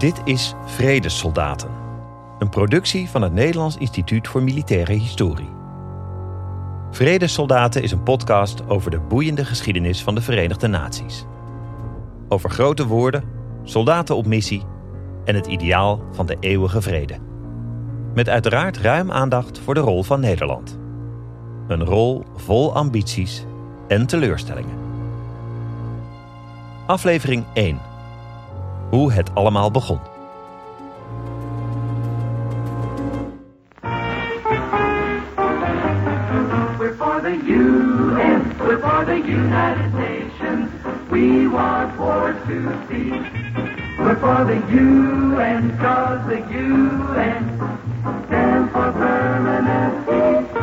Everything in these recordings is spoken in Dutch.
Dit is Vredessoldaten, een productie van het Nederlands Instituut voor Militaire Historie. Vredessoldaten is een podcast over de boeiende geschiedenis van de Verenigde Naties. Over grote woorden, soldaten op missie en het ideaal van de eeuwige vrede. Met uiteraard ruim aandacht voor de rol van Nederland. Een rol vol ambities en teleurstellingen. Aflevering 1. Hoe het allemaal begon. We're for the UN, we're for the United Nations. We want wars to cease. We're for the UN, cause the UN stands for permanent peace.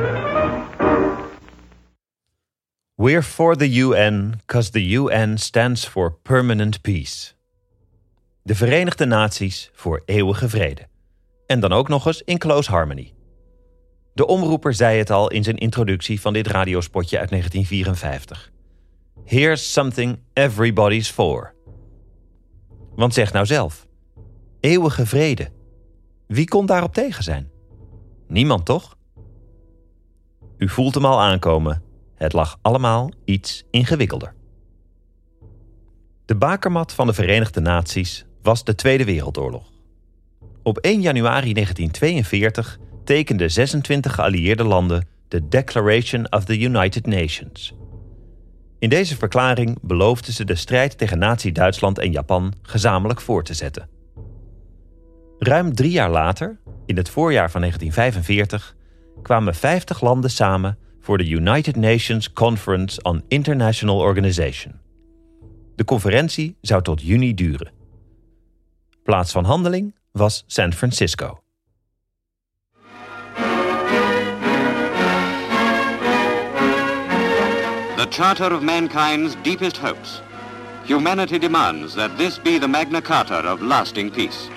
We're for the UN, cause the UN stands for permanent peace. De Verenigde Naties voor eeuwige vrede. En dan ook nog eens in close harmony. De omroeper zei het al in zijn introductie van dit radiospotje uit 1954. Here's something everybody's for. Want zeg nou zelf. Eeuwige vrede. Wie kon daarop tegen zijn? Niemand toch? U voelt hem al aankomen. Het lag allemaal iets ingewikkelder. De bakermat van de Verenigde Naties was de Tweede Wereldoorlog. Op 1 januari 1942 tekenden 26 geallieerde landen de Declaration of the United Nations. In deze verklaring beloofden ze de strijd tegen Nazi-Duitsland en Japan gezamenlijk voor te zetten. Ruim drie jaar later, in het voorjaar van 1945, kwamen 50 landen samen voor de United Nations Conference on International Organization. De conferentie zou tot juni duren. Plaats van handeling was San Francisco. The charter of mankind's deepest hopes. Humanity demands that this be the Magna Carta of lasting peace.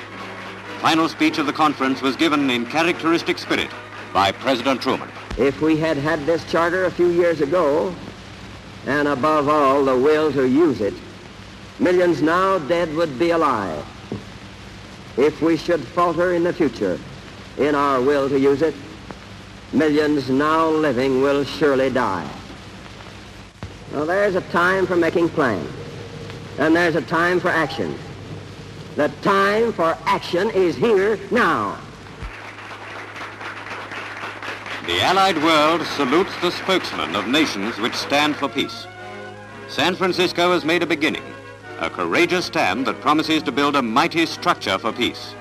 Final speech of the conference was given in characteristic spirit by President Truman. If we had had this charter a few years ago, and above all the will to use it, millions now dead would be alive. If we should falter in the future in our will to use it, millions now living will surely die. Well, there's a time for making plans, and there's a time for action. The time for action is here now. The Allied world salutes the spokesmen of nations which stand for peace. San Francisco has made a beginning, a courageous stand that promises to build a mighty structure for peace.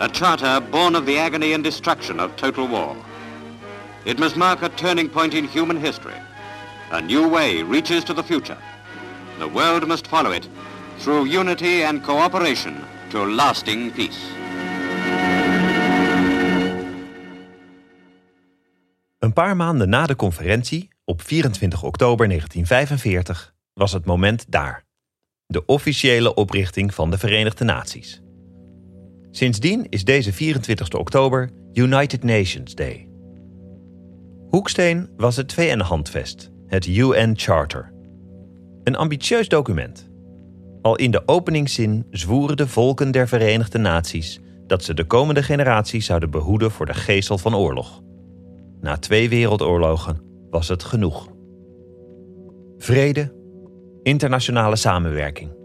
A charter born of the agony and destruction of total war. It must mark a turning point in human history. A new way reaches to the future. The world must follow it through unity and cooperation to lasting peace. Een paar maanden na de conferentie, op 24 oktober 1945, was het moment daar. De officiële oprichting van de Verenigde Naties. Sindsdien is deze 24 oktober United Nations Day. Hoeksteen was het VN-handvest, het UN Charter. Een ambitieus document. Al in de openingszin zwoeren de volken der Verenigde Naties dat ze de komende generaties zouden behoeden voor de geestel van oorlog. Na twee wereldoorlogen was het genoeg. Vrede, internationale samenwerking.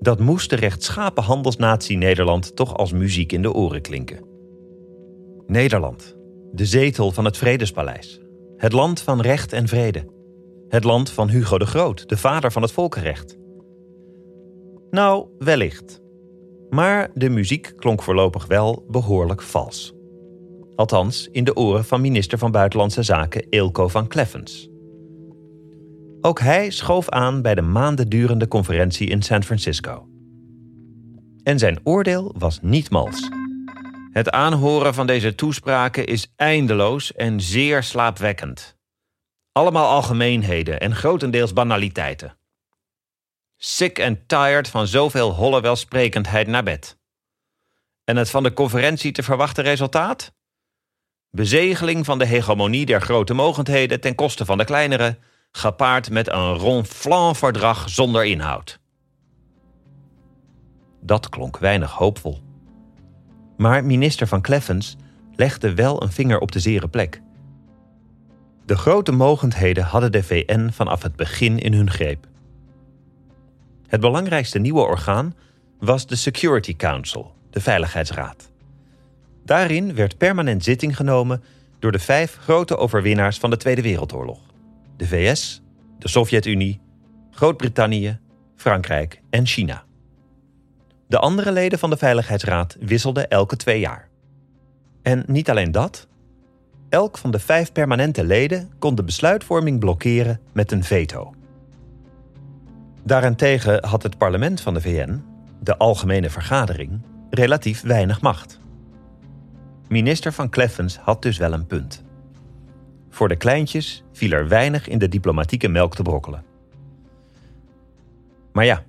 Dat moest de rechtschapen handelsnatie Nederland toch als muziek in de oren klinken. Nederland, de zetel van het Vredespaleis. Het land van recht en vrede. Het land van Hugo de Groot, de vader van het volkenrecht. Nou, wellicht. Maar de muziek klonk voorlopig wel behoorlijk vals. Althans, in de oren van minister van Buitenlandse Zaken Eelco van Kleffens. Ook hij schoof aan bij de maanden durende conferentie in San Francisco. En zijn oordeel was niet mals. Het aanhoren van deze toespraken is eindeloos en zeer slaapwekkend. Allemaal algemeenheden en grotendeels banaliteiten. Sick and tired van zoveel holle welsprekendheid naar bed. En het van de conferentie te verwachten resultaat? Bezegeling van de hegemonie der grote mogendheden ten koste van de kleinere, gepaard met een ronflant verdrag zonder inhoud. Dat klonk weinig hoopvol. Maar minister van Kleffens legde wel een vinger op de zere plek. De grote mogendheden hadden de VN vanaf het begin in hun greep. Het belangrijkste nieuwe orgaan was de Security Council, de Veiligheidsraad. Daarin werd permanent zitting genomen door de vijf grote overwinnaars van de Tweede Wereldoorlog: de VS, de Sovjet-Unie, Groot-Brittannië, Frankrijk en China. De andere leden van de Veiligheidsraad wisselden elke twee jaar. En niet alleen dat. Elk van de vijf permanente leden kon de besluitvorming blokkeren met een veto. Daarentegen had het parlement van de VN, de Algemene Vergadering, relatief weinig macht. Minister van Kleffens had dus wel een punt. Voor de kleintjes viel er weinig in de diplomatieke melk te brokkelen. Maar ja,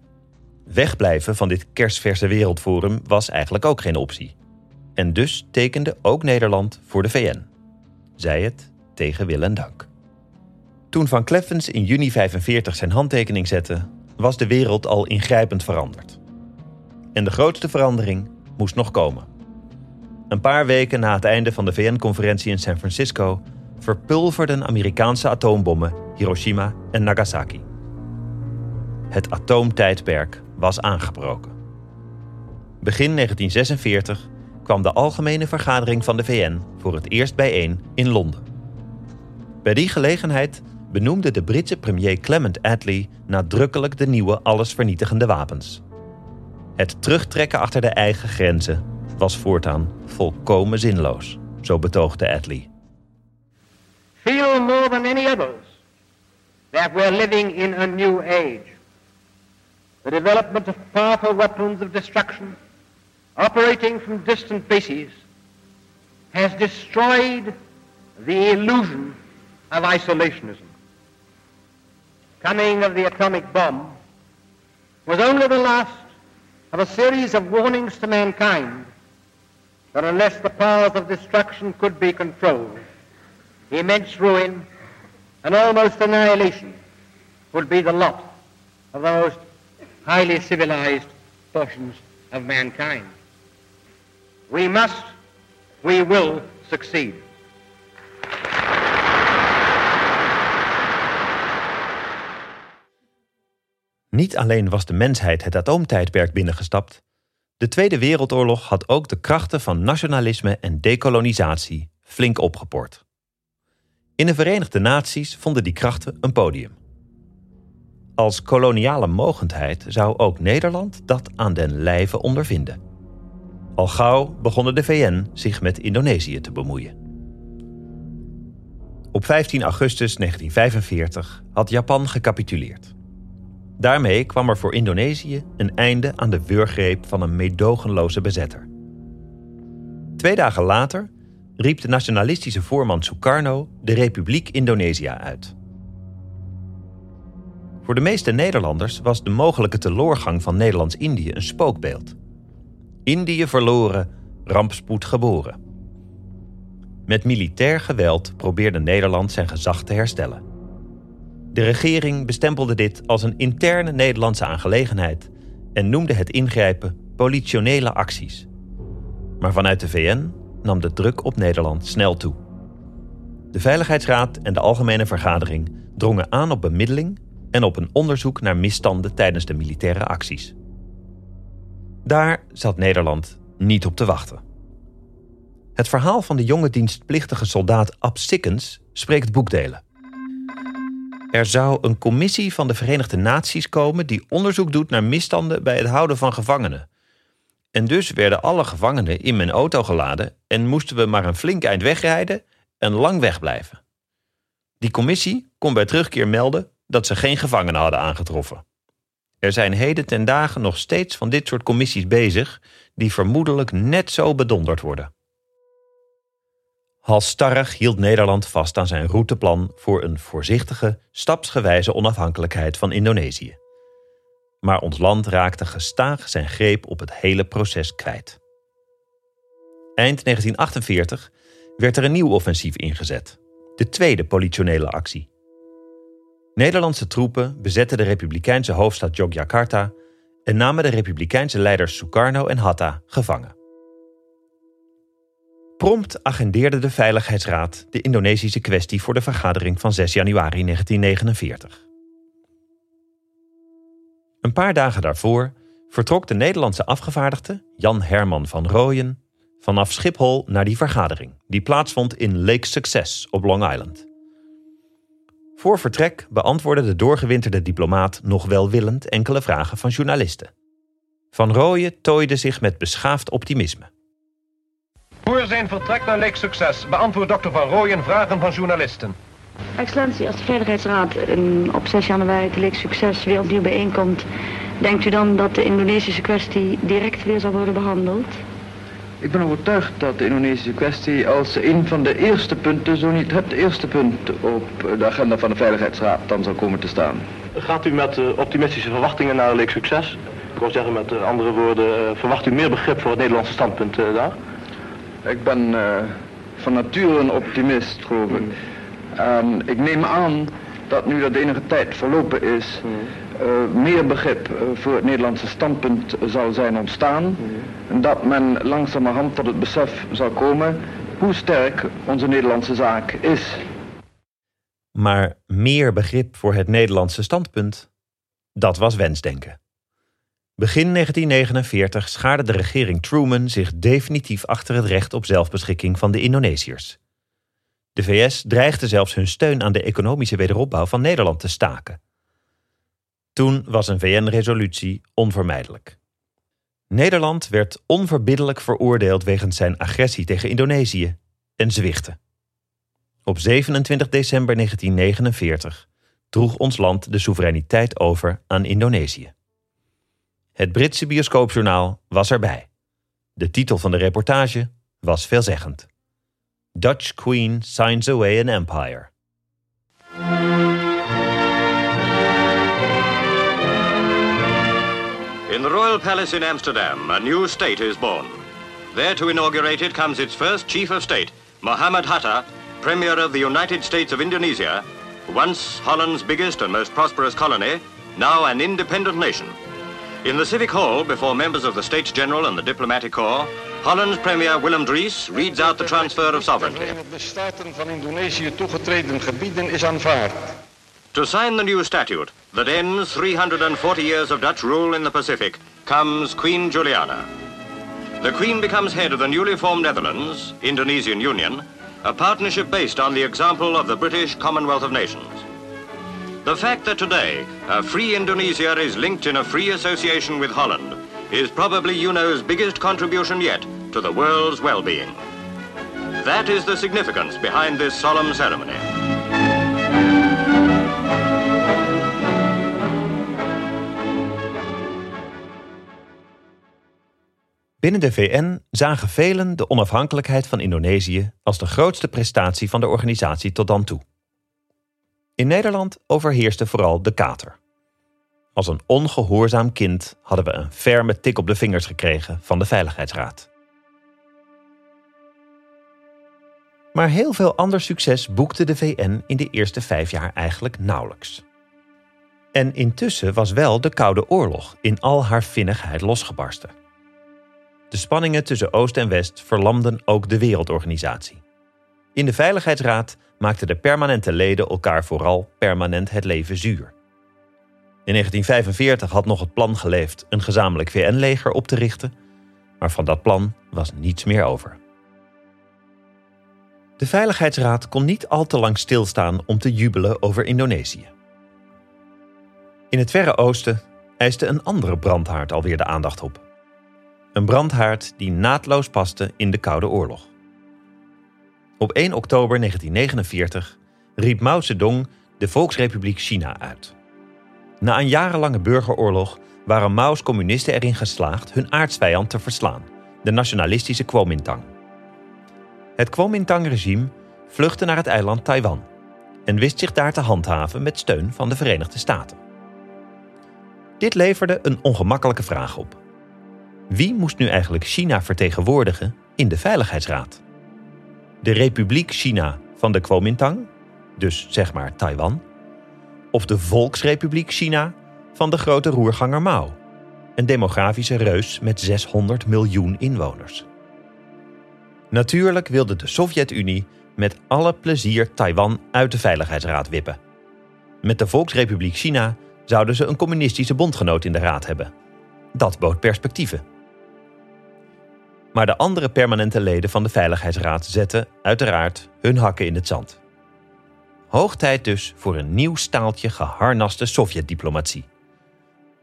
wegblijven van dit kerstverse wereldforum was eigenlijk ook geen optie. En dus tekende ook Nederland voor de VN. Zij het tegen wil en dank. Toen Van Kleffens in juni 45 zijn handtekening zette, was de wereld al ingrijpend veranderd. En de grootste verandering moest nog komen. Een paar weken na het einde van de VN-conferentie in San Francisco verpulverden Amerikaanse atoombommen Hiroshima en Nagasaki. Het atoomtijdperk was aangebroken. Begin 1946 kwam de Algemene Vergadering van de VN voor het eerst bijeen in Londen. Bij die gelegenheid benoemde de Britse premier Clement Attlee nadrukkelijk de nieuwe allesvernietigende wapens. Het terugtrekken achter de eigen grenzen was voortaan volkomen zinloos, zo betoogde Attlee. Feel more than any others that we're living in a new age. The development of powerful weapons of destruction operating from distant bases has destroyed the illusion of isolationism. Coming of the atomic bomb was only the last of a series of warnings to mankind that unless the powers of destruction could be controlled, immense ruin and almost annihilation would be the lot of the most highly civilized portions of mankind. We must, we will succeed. Niet alleen was de mensheid het atoomtijdperk binnengestapt, de Tweede Wereldoorlog had ook de krachten van nationalisme en dekolonisatie flink opgepord. In de Verenigde Naties vonden die krachten een podium. Als koloniale mogendheid zou ook Nederland dat aan den lijve ondervinden. Al gauw begonnen de VN zich met Indonesië te bemoeien. Op 15 augustus 1945 had Japan gecapituleerd. Daarmee kwam er voor Indonesië een einde aan de wurggreep van een meedogenloze bezetter. Twee dagen later riep de nationalistische voorman Sukarno de Republiek Indonesië uit. Voor de meeste Nederlanders was de mogelijke teloorgang van Nederlands-Indië een spookbeeld. Indië verloren, rampspoed geboren. Met militair geweld probeerde Nederland zijn gezag te herstellen. De regering bestempelde dit als een interne Nederlandse aangelegenheid en noemde het ingrijpen politionele acties. Maar vanuit de VN nam de druk op Nederland snel toe. De Veiligheidsraad en de Algemene Vergadering drongen aan op bemiddeling en op een onderzoek naar misstanden tijdens de militaire acties. Daar zat Nederland niet op te wachten. Het verhaal van de jonge dienstplichtige soldaat Ab Sikkens spreekt boekdelen. Er zou een commissie van de Verenigde Naties komen die onderzoek doet naar misstanden bij het houden van gevangenen. En dus werden alle gevangenen in mijn auto geladen en moesten we maar een flink eind wegrijden en lang wegblijven. Die commissie kon bij terugkeer melden dat ze geen gevangenen hadden aangetroffen. Er zijn heden ten dagen nog steeds van dit soort commissies bezig, die vermoedelijk net zo bedonderd worden. Halstarrig hield Nederland vast aan zijn routeplan voor een voorzichtige, stapsgewijze onafhankelijkheid van Indonesië. Maar ons land raakte gestaag zijn greep op het hele proces kwijt. Eind 1948 werd er een nieuw offensief ingezet, de tweede politionele actie. Nederlandse troepen bezetten de republikeinse hoofdstad Yogyakarta en namen de republikeinse leiders Sukarno en Hatta gevangen. Prompt agendeerde de Veiligheidsraad de Indonesische kwestie voor de vergadering van 6 januari 1949. Een paar dagen daarvoor vertrok de Nederlandse afgevaardigde Jan Herman van Rooyen vanaf Schiphol naar die vergadering, die plaatsvond in Lake Success op Long Island. Voor vertrek beantwoordde de doorgewinterde diplomaat nog welwillend enkele vragen van journalisten. Van Rooyen tooide zich met beschaafd optimisme. Voor zijn vertrek naar Lake Success beantwoordt dokter Van Rooyen vragen van journalisten. Excellentie, als de Veiligheidsraad op 6 januari te Lake Success weer opnieuw bijeenkomt, denkt u dan dat de Indonesische kwestie direct weer zal worden behandeld? Ik ben overtuigd dat de Indonesische kwestie als een van de eerste punten, zo niet het eerste punt op de agenda van de Veiligheidsraad dan zal komen te staan. Gaat u met uh, optimistische verwachtingen naar Leek Succes? Ik wil zeggen met uh, andere woorden, uh, verwacht u meer begrip voor het Nederlandse standpunt daar? Ik ben van nature een optimist, geloof ik. En ik neem aan dat nu dat de enige tijd verlopen is, uh, meer begrip uh, voor het Nederlandse standpunt zal zijn ontstaan. En dat men langzamerhand tot het besef zal komen hoe sterk onze Nederlandse zaak is. Maar meer begrip voor het Nederlandse standpunt, dat was wensdenken. Begin 1949 schaarde de regering Truman zich definitief achter het recht op zelfbeschikking van de Indonesiërs. De VS dreigde zelfs hun steun aan de economische wederopbouw van Nederland te staken. Toen was een VN-resolutie onvermijdelijk. Nederland werd onverbiddelijk veroordeeld wegens zijn agressie tegen Indonesië en zwichtte. Op 27 december 1949 droeg ons land de soevereiniteit over aan Indonesië. Het Britse bioscoopjournaal was erbij. De titel van de reportage was veelzeggend. Dutch Queen signs away an empire. In the Royal Palace in Amsterdam, a new state is born. There to inaugurate it comes its first chief of state, Mohammed Hatta, Premier of the United States of Indonesia, once Holland's biggest and most prosperous colony, now an independent nation. In the Civic Hall, before members of the States General and the Diplomatic Corps, Holland's Premier Willem Dries reads out the transfer of sovereignty. De Staten van Indonesië toegetreden gebieden is aanvaard. To sign the new statute that ends 340 years of Dutch rule in the Pacific comes Queen Juliana. The Queen becomes head of the newly formed Netherlands, Indonesian Union, a partnership based on the example of the British Commonwealth of Nations. The fact that today a free Indonesia is linked in a free association with Holland is probably UNO's biggest contribution yet to the world's well-being. That is the significance behind this solemn ceremony. Binnen de VN zagen velen de onafhankelijkheid van Indonesië als de grootste prestatie van de organisatie tot dan toe. In Nederland overheerste vooral de kater. Als een ongehoorzaam kind hadden we een ferme tik op de vingers gekregen van de Veiligheidsraad. Maar heel veel ander succes boekte de VN in de eerste vijf jaar eigenlijk nauwelijks. En intussen was wel de Koude Oorlog in al haar vinnigheid losgebarsten. De spanningen tussen Oost en West verlamden ook de wereldorganisatie. In de Veiligheidsraad maakten de permanente leden elkaar vooral permanent het leven zuur. In 1945 had nog het plan geleefd een gezamenlijk VN-leger op te richten, maar van dat plan was niets meer over. De Veiligheidsraad kon niet al te lang stilstaan om te jubelen over Indonesië. In het Verre Oosten eiste een andere brandhaard alweer de aandacht op. Een brandhaard die naadloos paste in de Koude Oorlog. Op 1 oktober 1949 riep Mao Zedong de Volksrepubliek China uit. Na een jarenlange burgeroorlog waren Mao's communisten erin geslaagd hun aardsvijand te verslaan, de nationalistische Kuomintang. Het Kuomintang-regime vluchtte naar het eiland Taiwan en wist zich daar te handhaven met steun van de Verenigde Staten. Dit leverde een ongemakkelijke vraag op. Wie moest nu eigenlijk China vertegenwoordigen in de Veiligheidsraad? De Republiek China van de Kuomintang, dus zeg maar Taiwan, of de Volksrepubliek China van de grote roerganger Mao? een demografische reus met 600 miljoen inwoners. Natuurlijk wilde de Sovjet-Unie met alle plezier Taiwan uit de Veiligheidsraad wippen. Met de Volksrepubliek China zouden ze een communistische bondgenoot in de raad hebben. Dat bood perspectieven. Maar de andere permanente leden van de Veiligheidsraad zetten uiteraard hun hakken in het zand. Hoog tijd dus voor een nieuw staaltje geharnaste Sovjet-diplomatie.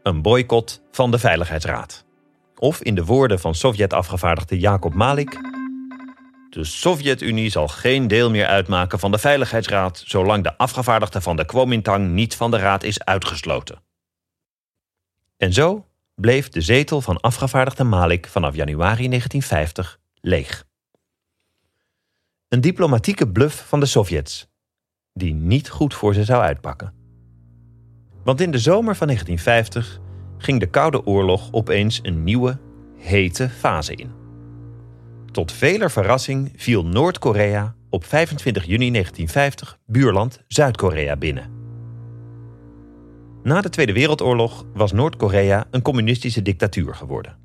Een boycott van de Veiligheidsraad. Of in de woorden van Sovjet-afgevaardigde Jacob Malik: De Sovjet-Unie zal geen deel meer uitmaken van de Veiligheidsraad zolang de afgevaardigde van de Kuomintang niet van de raad is uitgesloten. En zo bleef de zetel van afgevaardigde Malik vanaf januari 1950 leeg. Een diplomatieke bluff van de Sovjets, die niet goed voor ze zou uitpakken. Want in de zomer van 1950 ging de Koude Oorlog opeens een nieuwe, hete fase in. Tot veler verrassing viel Noord-Korea op 25 juni 1950 buurland Zuid-Korea binnen. Na de Tweede Wereldoorlog was Noord-Korea een communistische dictatuur geworden.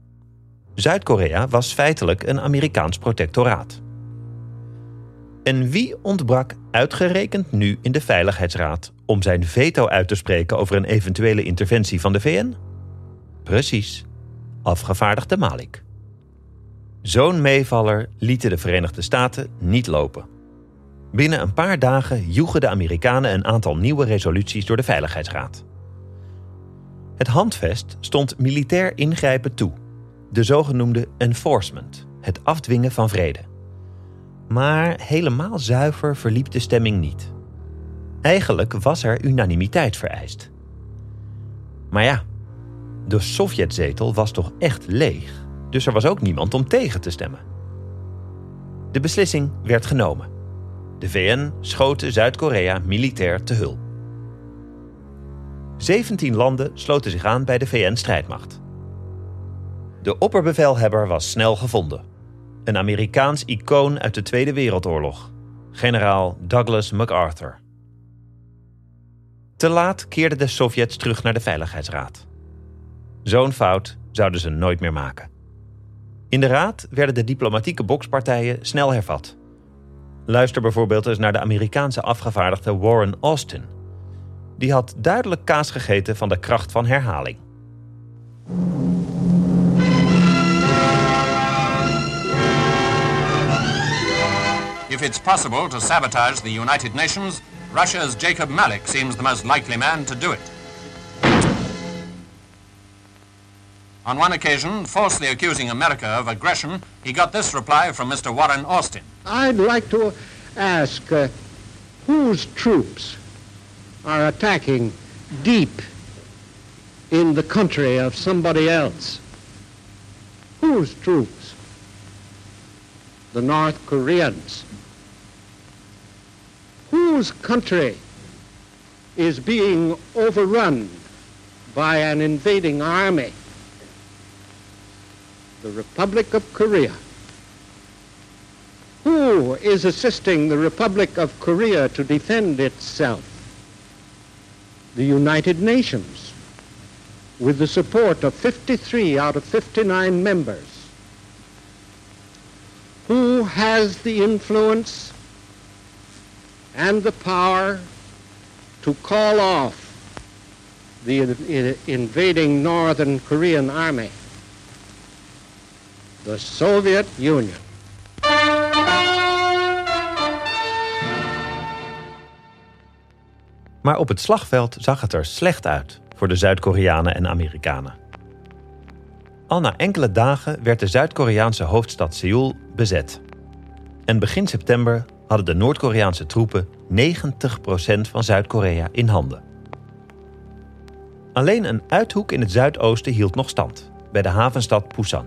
Zuid-Korea was feitelijk een Amerikaans protectoraat. En wie ontbrak uitgerekend nu in de Veiligheidsraad om zijn veto uit te spreken over een eventuele interventie van de VN? Precies, afgevaardigde Malik. Zo'n meevaller lieten de Verenigde Staten niet lopen. Binnen een paar dagen joegen de Amerikanen een aantal nieuwe resoluties door de Veiligheidsraad. Het handvest stond militair ingrijpen toe, de zogenoemde enforcement, het afdwingen van vrede. Maar helemaal zuiver verliep de stemming niet. Eigenlijk was er unanimiteit vereist. Maar ja, de Sovjetzetel was toch echt leeg, dus er was ook niemand om tegen te stemmen. De beslissing werd genomen. De VN schoot Zuid-Korea militair te hulp. 17 landen sloten zich aan bij de VN-strijdmacht. De opperbevelhebber was snel gevonden. Een Amerikaans icoon uit de Tweede Wereldoorlog, generaal Douglas MacArthur. Te laat keerden de Sovjets terug naar de Veiligheidsraad. Zo'n fout zouden ze nooit meer maken. In de raad werden de diplomatieke bokspartijen snel hervat. Luister bijvoorbeeld eens naar de Amerikaanse afgevaardigde Warren Austin die had duidelijk kaas gegeten van de kracht van herhaling. If it's possible to sabotage the United Nations, Russia's Jacob Malik seems the most likely man to do it. On one occasion, falsely accusing America of aggression, he got this reply from Mr. Warren Austin. I'd like to ask uh, whose troops are attacking deep in the country of somebody else. Whose troops? The North Koreans. Whose country is being overrun by an invading army? The Republic of Korea. Who is assisting the Republic of Korea to defend itself? The United Nations with the support of 53 out of 59 members. Who has the influence and the power to call off the invading Northern Korean army? The Soviet Union. Maar op het slagveld zag het er slecht uit voor de Zuid-Koreanen en Amerikanen. Al na enkele dagen werd de Zuid-Koreaanse hoofdstad Seoul bezet. En begin september hadden de Noord-Koreaanse troepen 90% van Zuid-Korea in handen. Alleen een uithoek in het zuidoosten hield nog stand, bij de havenstad Busan.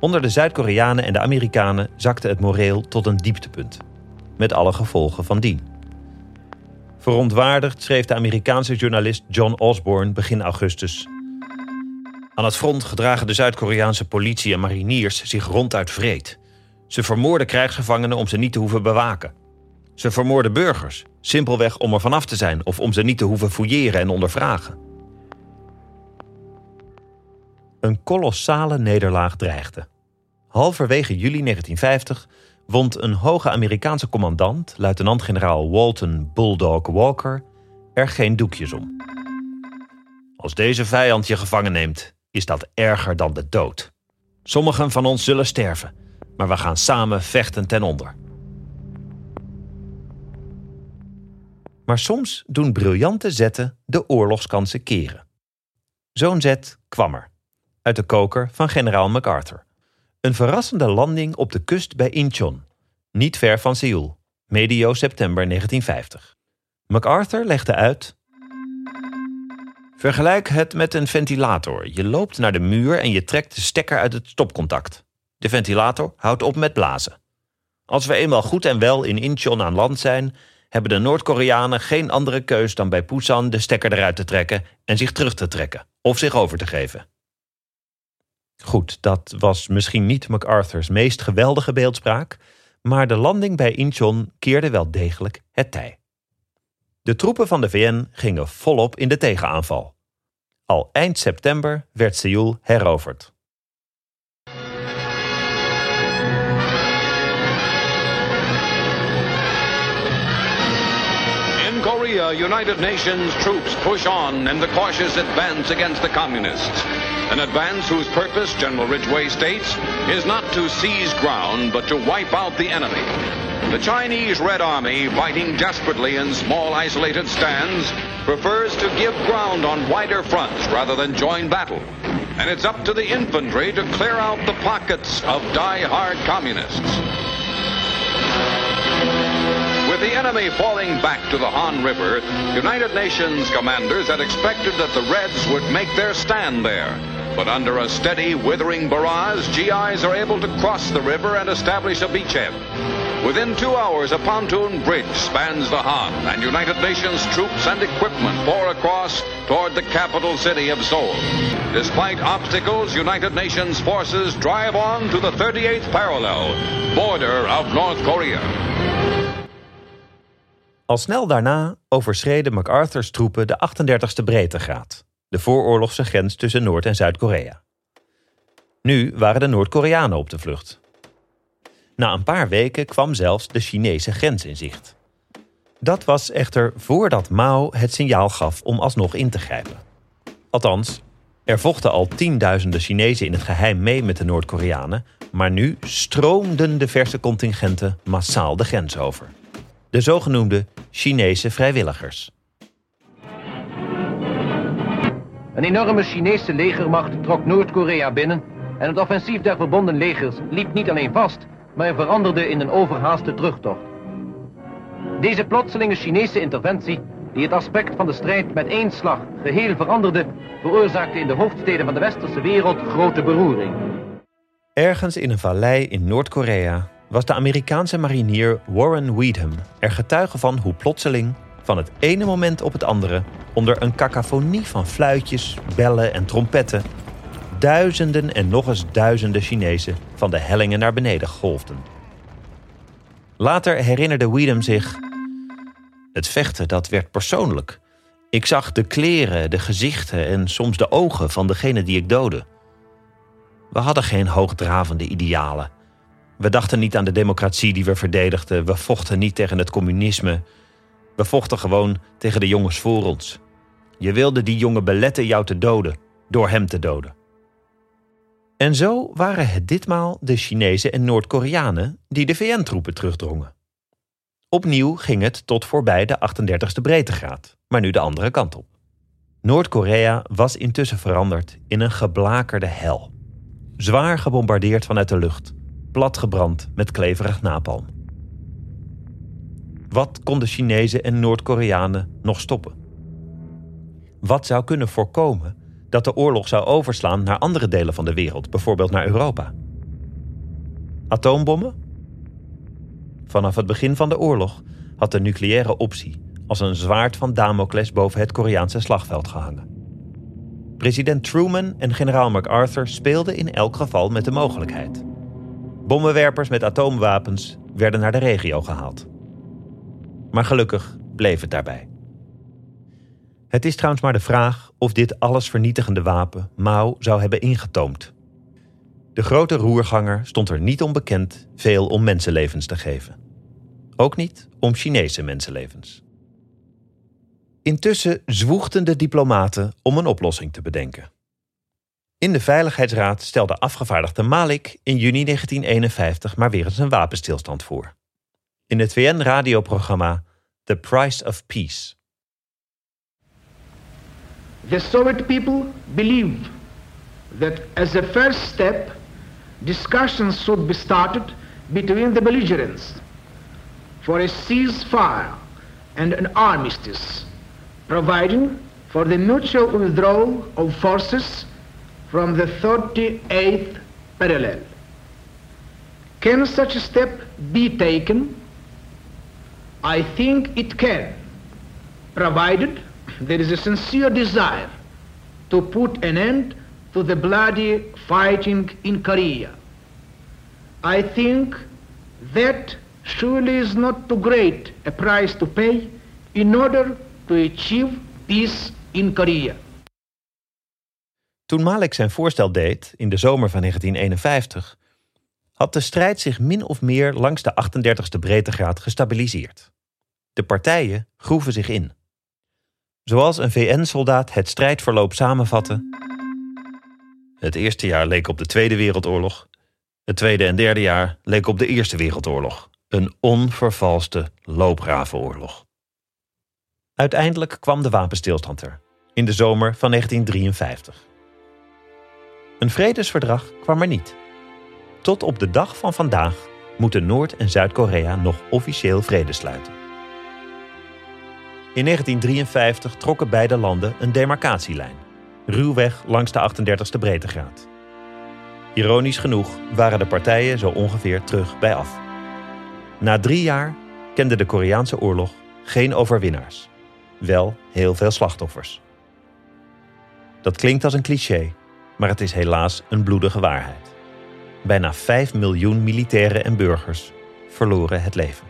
Onder de Zuid-Koreanen en de Amerikanen zakte het moreel tot een dieptepunt, met alle gevolgen van dien. Verontwaardigd schreef de Amerikaanse journalist John Osborne begin augustus. Aan het front gedragen de Zuid-Koreaanse politie en mariniers zich ronduit vreed. Ze vermoorden krijgsgevangenen om ze niet te hoeven bewaken. Ze vermoorden burgers, simpelweg om er vanaf te zijn of om ze niet te hoeven fouilleren en ondervragen. Een kolossale nederlaag dreigde. Halverwege juli 1950 wond een hoge Amerikaanse commandant, luitenant-generaal Walton Bulldog Walker, er geen doekjes om. Als deze vijand je gevangen neemt, is dat erger dan de dood. Sommigen van ons zullen sterven, maar we gaan samen vechten ten onder. Maar soms doen briljante zetten de oorlogskansen keren. Zo'n zet kwam er, uit de koker van generaal MacArthur. Een verrassende landing op de kust bij Incheon, niet ver van Seoul, medio september 1950. MacArthur legde uit. Vergelijk het met een ventilator. Je loopt naar de muur en je trekt de stekker uit het stopcontact. De ventilator houdt op met blazen. Als we eenmaal goed en wel in Incheon aan land zijn, hebben de Noord-Koreanen geen andere keus dan bij Busan de stekker eruit te trekken en zich terug te trekken of zich over te geven. Goed, dat was misschien niet MacArthur's meest geweldige beeldspraak, maar de landing bij Incheon keerde wel degelijk het tij. De troepen van de VN gingen volop in de tegenaanval. Al eind september werd Seoul heroverd. Korea, United Nations troops push on in the cautious advance against the communists. An advance whose purpose, General Ridgway states, is not to seize ground, but to wipe out the enemy. The Chinese Red Army, fighting desperately in small isolated stands, prefers to give ground on wider fronts rather than join battle. And it's up to the infantry to clear out the pockets of die-hard communists. The enemy falling back to the Han River, United Nations commanders had expected that the Reds would make their stand there. But under a steady, withering barrage, GIs are able to cross the river and establish a beachhead. Within two hours, a pontoon bridge spans the Han, and United Nations troops and equipment pour across toward the capital city of Seoul. Despite obstacles, United Nations forces drive on to the 38th parallel, border of North Korea. Al snel daarna overschreden MacArthur's troepen de 38e breedtegraad, de vooroorlogse grens tussen Noord- en Zuid-Korea. Nu waren de Noord-Koreanen op de vlucht. Na een paar weken kwam zelfs de Chinese grens in zicht. Dat was echter voordat Mao het signaal gaf om alsnog in te grijpen. Althans, er vochten al tienduizenden Chinezen in het geheim mee met de Noord-Koreanen, maar nu stroomden de verse contingenten massaal de grens over. De zogenoemde Chinese vrijwilligers. Een enorme Chinese legermacht trok Noord-Korea binnen en het offensief der verbonden legers liep niet alleen vast, maar veranderde in een overhaaste terugtocht. Deze plotselinge Chinese interventie, die het aspect van de strijd met één slag geheel veranderde, veroorzaakte in de hoofdsteden van de westerse wereld grote beroering. Ergens in een vallei in Noord-Korea was de Amerikaanse marinier Warren Weedham er getuige van hoe plotseling, van het ene moment op het andere, onder een cacophonie van fluitjes, bellen en trompetten, duizenden en nog eens duizenden Chinezen van de hellingen naar beneden golfden. Later herinnerde Weedham zich. Het vechten, dat werd persoonlijk. Ik zag de kleren, de gezichten en soms de ogen van degene die ik doodde. We hadden geen hoogdravende idealen. We dachten niet aan de democratie die we verdedigden. We vochten niet tegen het communisme. We vochten gewoon tegen de jongens voor ons. Je wilde die jongen beletten jou te doden, door hem te doden. En zo waren het ditmaal de Chinezen en Noord-Koreanen die de VN-troepen terugdrongen. Opnieuw ging het tot voorbij de 38e breedtegraad, maar nu de andere kant op. Noord-Korea was intussen veranderd in een geblakerde hel. Zwaar gebombardeerd vanuit de lucht, platgebrand met kleverig napalm. Wat konden Chinezen en Noord-Koreanen nog stoppen? Wat zou kunnen voorkomen dat de oorlog zou overslaan naar andere delen van de wereld, bijvoorbeeld naar Europa? Atoombommen? Vanaf het begin van de oorlog had de nucleaire optie als een zwaard van Damocles boven het Koreaanse slagveld gehangen. President Truman en generaal MacArthur speelden in elk geval met de mogelijkheid. Bommenwerpers met atoomwapens werden naar de regio gehaald. Maar gelukkig bleef het daarbij. Het is trouwens maar de vraag of dit allesvernietigende wapen Mao zou hebben ingetoomd. De grote roerganger stond er niet onbekend veel om mensenlevens te geven. Ook niet om Chinese mensenlevens. Intussen zwoegden de diplomaten om een oplossing te bedenken. In de Veiligheidsraad stelde afgevaardigde Malik in juni 1951 maar weer eens een wapenstilstand voor. In het VN-radioprogramma The Price of Peace. The Soviet people believe that as a first step, discussions should be started between the belligerents for a ceasefire and an armistice, providing for the mutual withdrawal of forces from the 38th parallel. Can such a step be taken? I think it can, provided there is a sincere desire to put an end to the bloody fighting in Korea. I think that surely is not too great a price to pay in order to achieve peace in Korea. Toen Malik zijn voorstel deed in de zomer van 1951, had de strijd zich min of meer langs de 38e breedtegraad gestabiliseerd. De partijen groeven zich in. Zoals een VN-soldaat het strijdverloop samenvatte. Het eerste jaar leek op de Tweede Wereldoorlog. Het tweede en derde jaar leek op de Eerste Wereldoorlog. Een onvervalste loopgravenoorlog. Uiteindelijk kwam de wapenstilstand er, in de zomer van 1953. Een vredesverdrag kwam er niet. Tot op de dag van vandaag moeten Noord- en Zuid-Korea nog officieel vrede sluiten. In 1953 trokken beide landen een demarcatielijn, ruwweg langs de 38e breedtegraad. Ironisch genoeg waren de partijen zo ongeveer terug bij af. Na drie jaar kende de Koreaanse oorlog geen overwinnaars, wel heel veel slachtoffers. Dat klinkt als een cliché, maar het is helaas een bloedige waarheid. Bijna 5 miljoen militairen en burgers verloren het leven.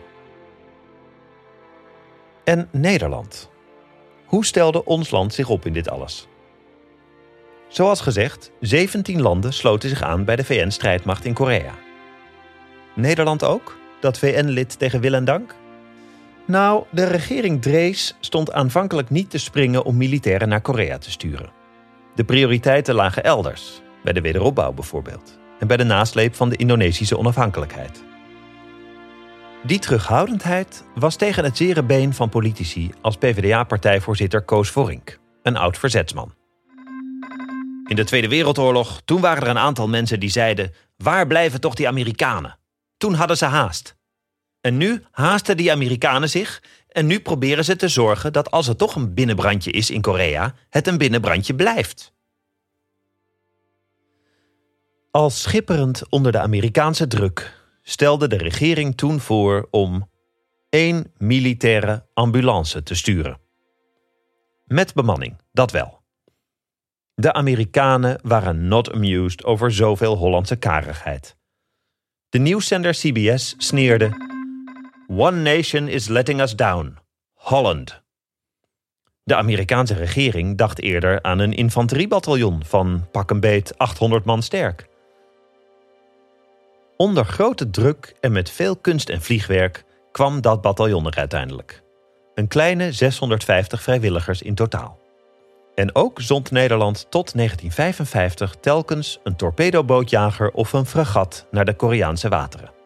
En Nederland. Hoe stelde ons land zich op in dit alles? Zoals gezegd, 17 landen sloten zich aan bij de VN-strijdmacht in Korea. Nederland ook? Dat VN-lid tegen wil en dank? Nou, de regering Drees stond aanvankelijk niet te springen om militairen naar Korea te sturen. De prioriteiten lagen elders, bij de wederopbouw bijvoorbeeld, en bij de nasleep van de Indonesische onafhankelijkheid. Die terughoudendheid was tegen het zere been van politici als PvdA-partijvoorzitter Koos Vorink, een oud verzetsman. In de Tweede Wereldoorlog, toen waren er een aantal mensen die zeiden: waar blijven toch die Amerikanen? Toen hadden ze haast. En nu haasten die Amerikanen zich en nu proberen ze te zorgen dat als er toch een binnenbrandje is in Korea, het een binnenbrandje blijft. Als schipperend onder de Amerikaanse druk stelde de regering toen voor om één militaire ambulance te sturen. Met bemanning, dat wel. De Amerikanen waren not amused over zoveel Hollandse karigheid. De nieuwszender CBS sneerde: One nation is letting us down. Holland. De Amerikaanse regering dacht eerder aan een infanteriebataljon van pak een beet 800 man sterk. Onder grote druk en met veel kunst en vliegwerk kwam dat bataljon er uiteindelijk. Een kleine 650 vrijwilligers in totaal. En ook zond Nederland tot 1955 telkens een torpedobootjager of een fregat naar de Koreaanse wateren.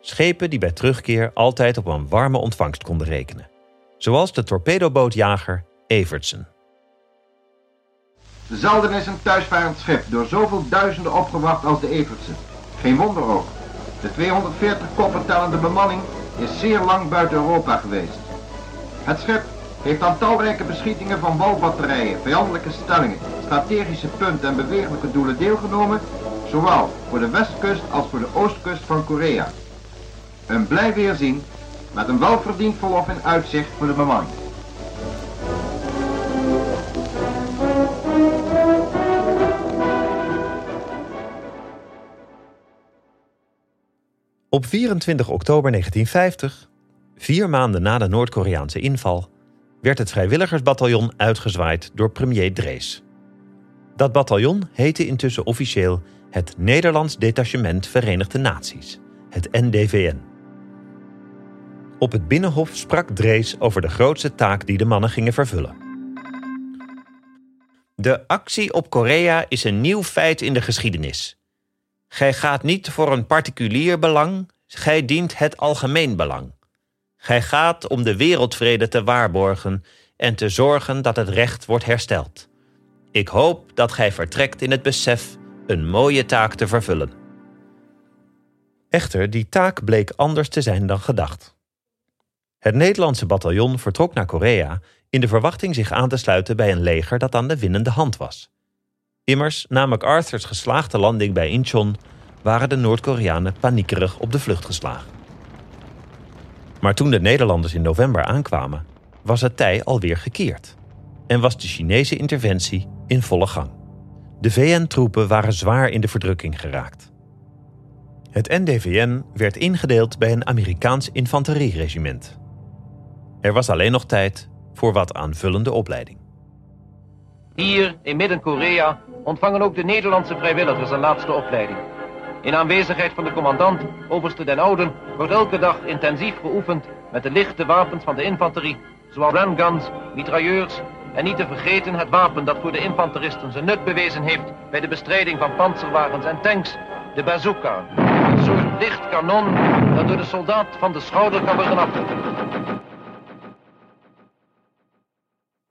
Schepen die bij terugkeer altijd op een warme ontvangst konden rekenen. Zoals de torpedobootjager Evertsen. Zelden is een thuisvarend schip door zoveel duizenden opgewacht als de Evertsen. Geen wonder ook. De 240 koppen tellende bemanning is zeer lang buiten Europa geweest. Het schip heeft aan talrijke beschietingen van walbatterijen, vijandelijke stellingen, strategische punten en bewegelijke doelen deelgenomen, zowel voor de westkust als voor de oostkust van Korea. Een blij weerzien met een welverdiend verlof in uitzicht voor de bemanning. Op 24 oktober 1950, vier maanden na de Noord-Koreaanse inval, werd het vrijwilligersbataljon uitgezwaaid door premier Drees. Dat bataljon heette intussen officieel het Nederlands Detachement Verenigde Naties, het NDVN. Op het Binnenhof sprak Drees over de grootste taak die de mannen gingen vervullen. De actie op Korea is een nieuw feit in de geschiedenis. Gij gaat niet voor een particulier belang, gij dient het algemeen belang. Gij gaat om de wereldvrede te waarborgen en te zorgen dat het recht wordt hersteld. Ik hoop dat gij vertrekt in het besef een mooie taak te vervullen. Echter, die taak bleek anders te zijn dan gedacht. Het Nederlandse bataljon vertrok naar Korea in de verwachting zich aan te sluiten bij een leger dat aan de winnende hand was. Immers, na MacArthur's geslaagde landing bij Incheon waren de Noord-Koreanen paniekerig op de vlucht geslagen. Maar toen de Nederlanders in november aankwamen, was het tij alweer gekeerd en was de Chinese interventie in volle gang. De VN-troepen waren zwaar in de verdrukking geraakt. Het NDVN werd ingedeeld bij een Amerikaans infanterieregiment. Er was alleen nog tijd voor wat aanvullende opleiding. Hier in Midden-Korea ontvangen ook de Nederlandse vrijwilligers een laatste opleiding. In aanwezigheid van de commandant, overste Den Ouden, wordt elke dag intensief geoefend met de lichte wapens van de infanterie, zoals ramguns, mitrailleurs en niet te vergeten het wapen dat voor de infanteristen zijn nut bewezen heeft bij de bestrijding van panzerwagens en tanks, de bazooka. Een soort licht kanon dat door de soldaat van de schouder kan worden afgevuurd.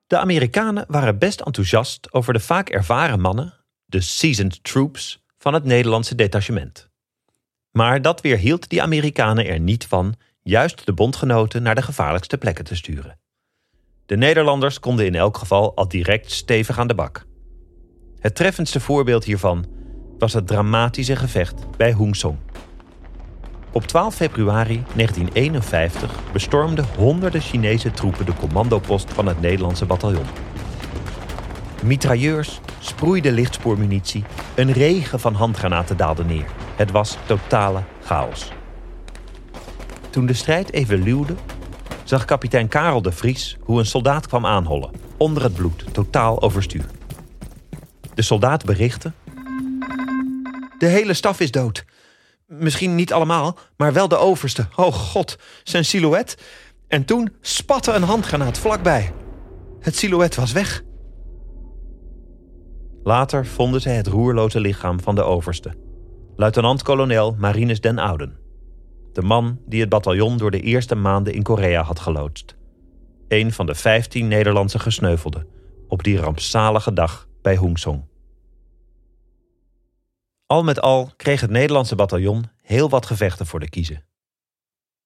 De Amerikanen waren best enthousiast over de vaak ervaren mannen, de seasoned troops, van het Nederlandse detachement. Maar dat weerhield die Amerikanen er niet van juist de bondgenoten naar de gevaarlijkste plekken te sturen. De Nederlanders konden in elk geval al direct stevig aan de bak. Het treffendste voorbeeld hiervan was het dramatische gevecht bij Hungsong. Op 12 februari 1951 bestormden honderden Chinese troepen de commandopost van het Nederlandse bataljon. Mitrailleurs sproeiden lichtspoormunitie, een regen van handgranaten daalde neer. Het was totale chaos. Toen de strijd even luwde, zag kapitein Karel de Vries hoe een soldaat kwam aanhollen, onder het bloed, totaal overstuur. De soldaat berichtte: De hele staf is dood. Misschien niet allemaal, maar wel de overste. Oh god, zijn silhouet. En toen spatte een handgranaat vlakbij. Het silhouet was weg. Later vonden ze het roerloze lichaam van de overste, luitenant-kolonel Marinus den Ouden. De man die het bataljon door de eerste maanden in Korea had geloodst. Een van de vijftien Nederlandse gesneuvelden op die rampzalige dag bij Hungsong. Al met al kreeg het Nederlandse bataljon heel wat gevechten voor de kiezen.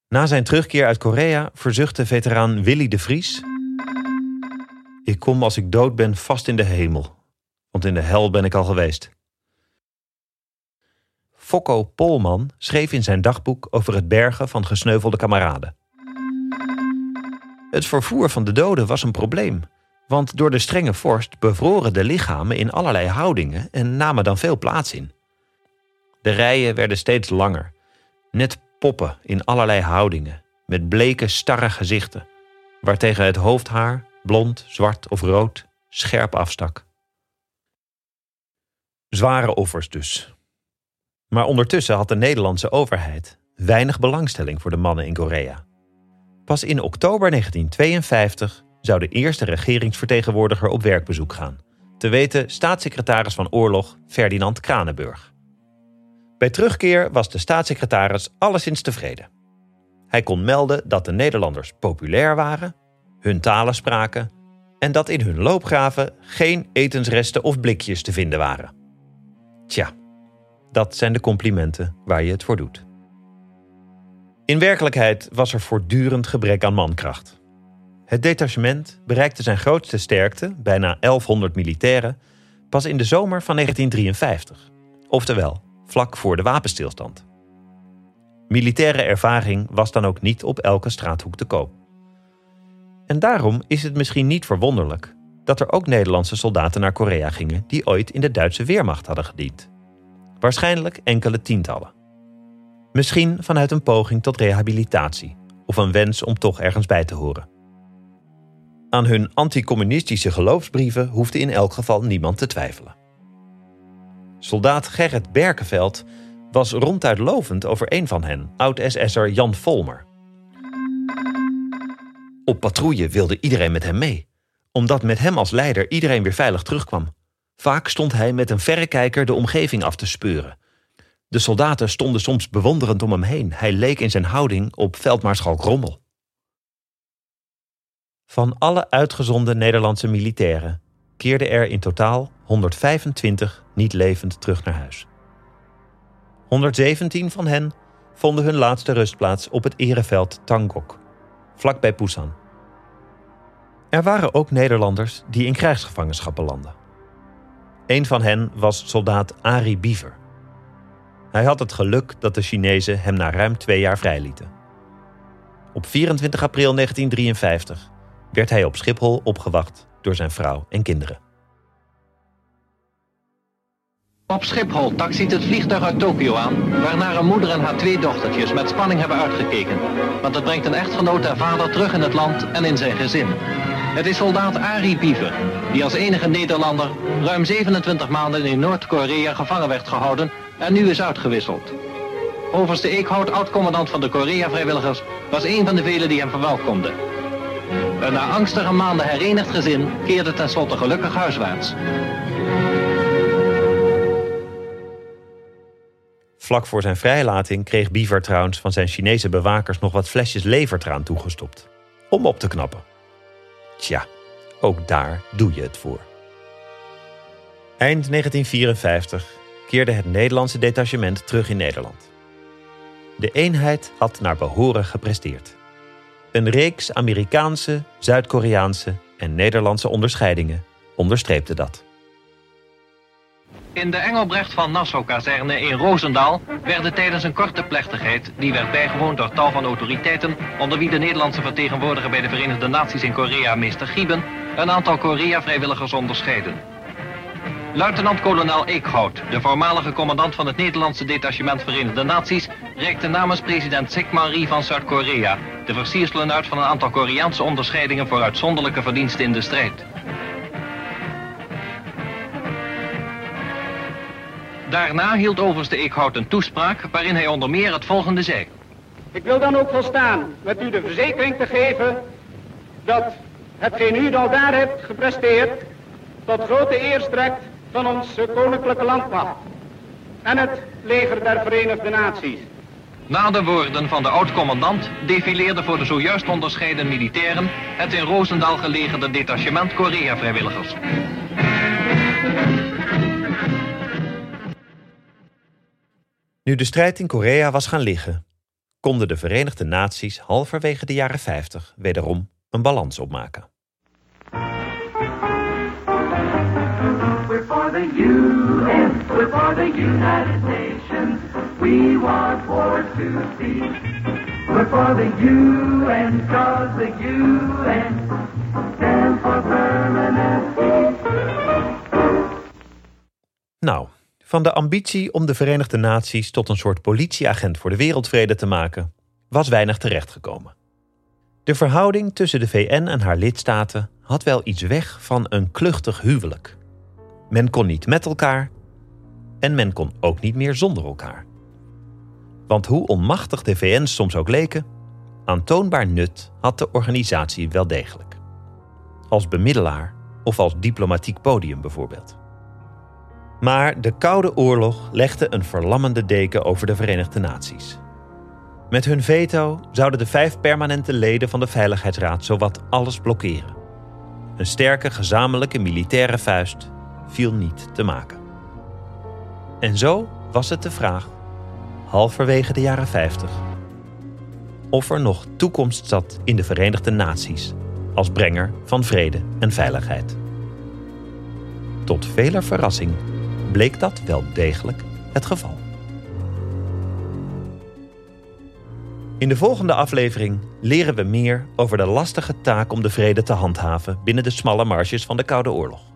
Na zijn terugkeer uit Korea verzuchtte veteraan Willy de Vries: Ik kom als ik dood ben vast in de hemel, want in de hel ben ik al geweest. Fokko Polman schreef in zijn dagboek over het bergen van gesneuvelde kameraden. Het vervoer van de doden was een probleem, want door de strenge vorst bevroren de lichamen in allerlei houdingen en namen dan veel plaats in. De rijen werden steeds langer, net poppen in allerlei houdingen, met bleke, starre gezichten, waartegen het hoofdhaar, blond, zwart of rood, scherp afstak. Zware offers dus. Maar ondertussen had de Nederlandse overheid weinig belangstelling voor de mannen in Korea. Pas in oktober 1952 zou de eerste regeringsvertegenwoordiger op werkbezoek gaan, te weten staatssecretaris van Oorlog Ferdinand Kranenburg. Bij terugkeer was de staatssecretaris alleszins tevreden. Hij kon melden dat de Nederlanders populair waren, hun talen spraken en dat in hun loopgraven geen etensresten of blikjes te vinden waren. Tja, dat zijn de complimenten waar je het voor doet. In werkelijkheid was er voortdurend gebrek aan mankracht. Het detachement bereikte zijn grootste sterkte, bijna 1100 militairen, pas in de zomer van 1953. Oftewel, vlak voor de wapenstilstand. Militaire ervaring was dan ook niet op elke straathoek te koop. En daarom is het misschien niet verwonderlijk dat er ook Nederlandse soldaten naar Korea gingen die ooit in de Duitse Weermacht hadden gediend. Waarschijnlijk enkele tientallen. Misschien vanuit een poging tot rehabilitatie of een wens om toch ergens bij te horen. Aan hun anticommunistische geloofsbrieven hoefde in elk geval niemand te twijfelen. Soldaat Gerrit Berkeveld was ronduit lovend over een van hen, oud-SS'er Jan Volmer. Op patrouille wilde iedereen met hem mee, omdat met hem als leider iedereen weer veilig terugkwam. Vaak stond hij met een verrekijker de omgeving af te speuren. De soldaten stonden soms bewonderend om hem heen. Hij leek in zijn houding op veldmaarschalk Rommel. Van alle uitgezonden Nederlandse militairen keerden er in totaal 125 niet levend terug naar huis. 117 van hen vonden hun laatste rustplaats op het ereveld Tangok, vlakbij Busan. Er waren ook Nederlanders die in krijgsgevangenschap belanden. Een van hen was soldaat Ari Biever. Hij had het geluk dat de Chinezen hem na ruim twee jaar vrijlieten. Op 24 april 1953 werd hij op Schiphol opgewacht door zijn vrouw en kinderen. Op Schiphol taxiet het vliegtuig uit Tokio aan, waarna een moeder en haar twee dochtertjes met spanning hebben uitgekeken. Want het brengt een echtgenoot en vader terug in het land en in zijn gezin. Het is soldaat Arie Biever, die als enige Nederlander ruim 27 maanden in Noord-Korea gevangen werd gehouden en nu is uitgewisseld. Overste Eekhout, oud-commandant van de Korea-vrijwilligers, was een van de velen die hem verwelkomden. Een na angstige maanden herenigd gezin keerde tenslotte gelukkig huiswaarts. Vlak voor zijn vrijlating kreeg Biever trouwens van zijn Chinese bewakers nog wat flesjes levertraan toegestopt. Om op te knappen. Tja, ook daar doe je het voor. Eind 1954 keerde het Nederlandse detachement terug in Nederland. De eenheid had naar behoren gepresteerd. Een reeks Amerikaanse, Zuid-Koreaanse en Nederlandse onderscheidingen onderstreepte dat. In de Engelbrecht van Nassau-kazerne in Roosendaal werden tijdens een korte plechtigheid, die werd bijgewoond door tal van autoriteiten, onder wie de Nederlandse vertegenwoordiger bij de Verenigde Naties in Korea, meester Gieben, een aantal Korea-vrijwilligers onderscheiden. Luitenant-kolonel Eekhout, de voormalige commandant van het Nederlandse detachement Verenigde Naties, reikte namens president Sigmar Ri van Zuid-Korea de versierselen uit van een aantal Koreaanse onderscheidingen voor uitzonderlijke verdiensten in de strijd. Daarna hield overste Eekhout een toespraak waarin hij onder meer het volgende zei. Ik wil dan ook volstaan met u de verzekering te geven dat hetgeen u al daar hebt gepresteerd tot grote eer strekt van onze koninklijke landmacht en het leger der Verenigde Naties. Na de woorden van de oud-commandant defileerde voor de zojuist onderscheiden militairen het in Roosendaal gelegerde detachement Korea-vrijwilligers. Nu de strijd in Korea was gaan liggen, konden de Verenigde Naties halverwege de jaren 50 wederom een balans opmaken. We're for the United Nations. We want war to cease. We're for the UN, cause the UN stands for permanent. Nou, van de ambitie om de Verenigde Naties tot een soort politieagent voor de wereldvrede te maken, was weinig terechtgekomen. De verhouding tussen de VN en haar lidstaten had wel iets weg van een kluchtig huwelijk. Men kon niet met elkaar en men kon ook niet meer zonder elkaar. Want hoe onmachtig de VN soms ook leken, aantoonbaar nut had de organisatie wel degelijk. Als bemiddelaar of als diplomatiek podium bijvoorbeeld. Maar de Koude Oorlog legde een verlammende deken over de Verenigde Naties. Met hun veto zouden de vijf permanente leden van de Veiligheidsraad zowat alles blokkeren. Een sterke gezamenlijke militaire vuist viel niet te maken. En zo was het de vraag, halverwege de jaren 50, of er nog toekomst zat in de Verenigde Naties als brenger van vrede en veiligheid. Tot veler verrassing bleek dat wel degelijk het geval. In de volgende aflevering leren we meer over de lastige taak om de vrede te handhaven binnen de smalle marges van de Koude Oorlog.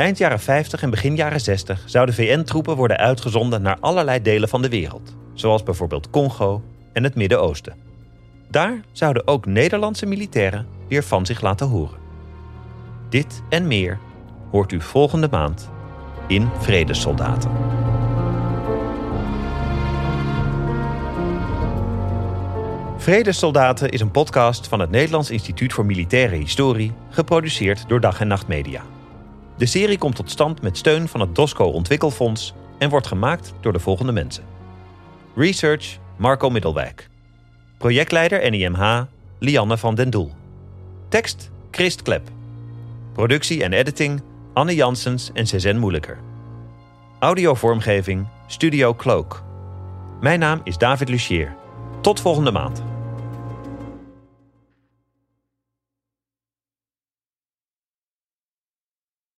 Eind jaren 50 en begin jaren 60 zouden VN-troepen worden uitgezonden naar allerlei delen van de wereld, zoals bijvoorbeeld Congo en het Midden-Oosten. Daar zouden ook Nederlandse militairen weer van zich laten horen. Dit en meer hoort u volgende maand in Vredessoldaten. Vredessoldaten is een podcast van het Nederlands Instituut voor Militaire Historie, geproduceerd door Dag en Nacht Media. De serie komt tot stand met steun van het DOSCO Ontwikkelfonds en wordt gemaakt door de volgende mensen. Research Marco Middelwijk. Projectleider NIMH Lianne van den Doel. Tekst Christ Klep. Productie en editing Anne Janssens en Cezanne Moeilijker. Audiovormgeving Studio Cloak. Mijn naam is David Lucier. Tot volgende maand.